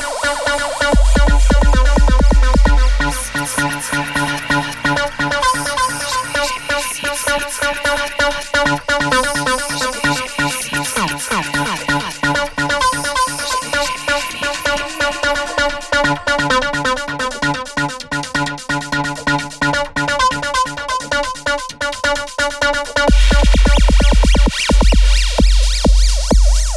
no, no, no.